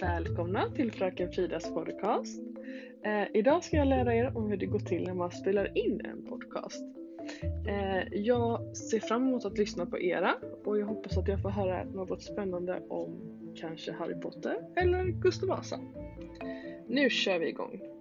Välkomna till Fröken Fridas podcast. Eh, idag ska jag lära er om hur det går till när man spelar in en podcast. Eh, jag ser fram emot att lyssna på era och jag hoppas att jag får höra något spännande om kanske Harry Potter eller Gustav Vasa. Nu kör vi igång!